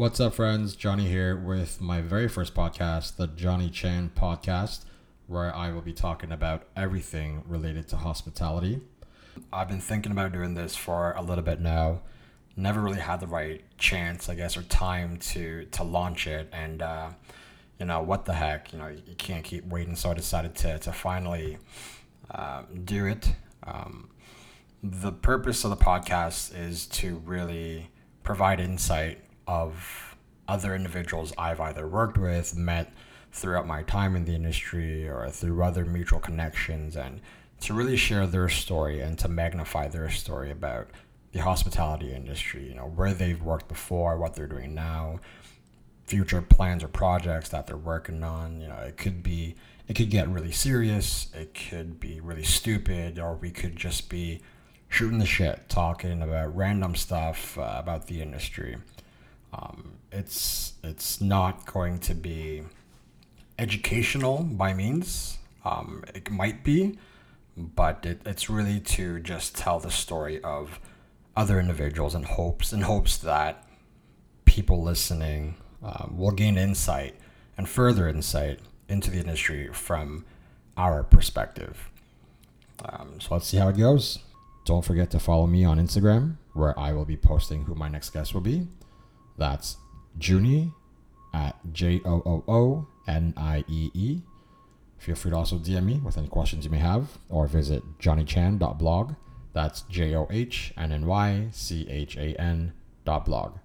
What's up, friends? Johnny here with my very first podcast, the Johnny Chan Podcast, where I will be talking about everything related to hospitality. I've been thinking about doing this for a little bit now. Never really had the right chance, I guess, or time to to launch it, and uh, you know what the heck, you know you can't keep waiting. So I decided to to finally uh, do it. Um, the purpose of the podcast is to really provide insight of other individuals I've either worked with, met throughout my time in the industry, or through other mutual connections, and to really share their story and to magnify their story about the hospitality industry, you know, where they've worked before, what they're doing now, future plans or projects that they're working on. You know, it could be, it could get really serious, it could be really stupid, or we could just be shooting the shit, talking about random stuff uh, about the industry. Um, it's it's not going to be educational by means. Um, it might be, but it, it's really to just tell the story of other individuals in hopes in hopes that people listening um, will gain insight and further insight into the industry from our perspective. Um, so let's see how it goes. Don't forget to follow me on Instagram, where I will be posting who my next guest will be. That's Junie at J O O O N I E E. Feel free to also DM me with any questions you may have or visit johnnychan.blog. That's J O H N N Y C H A N dot blog.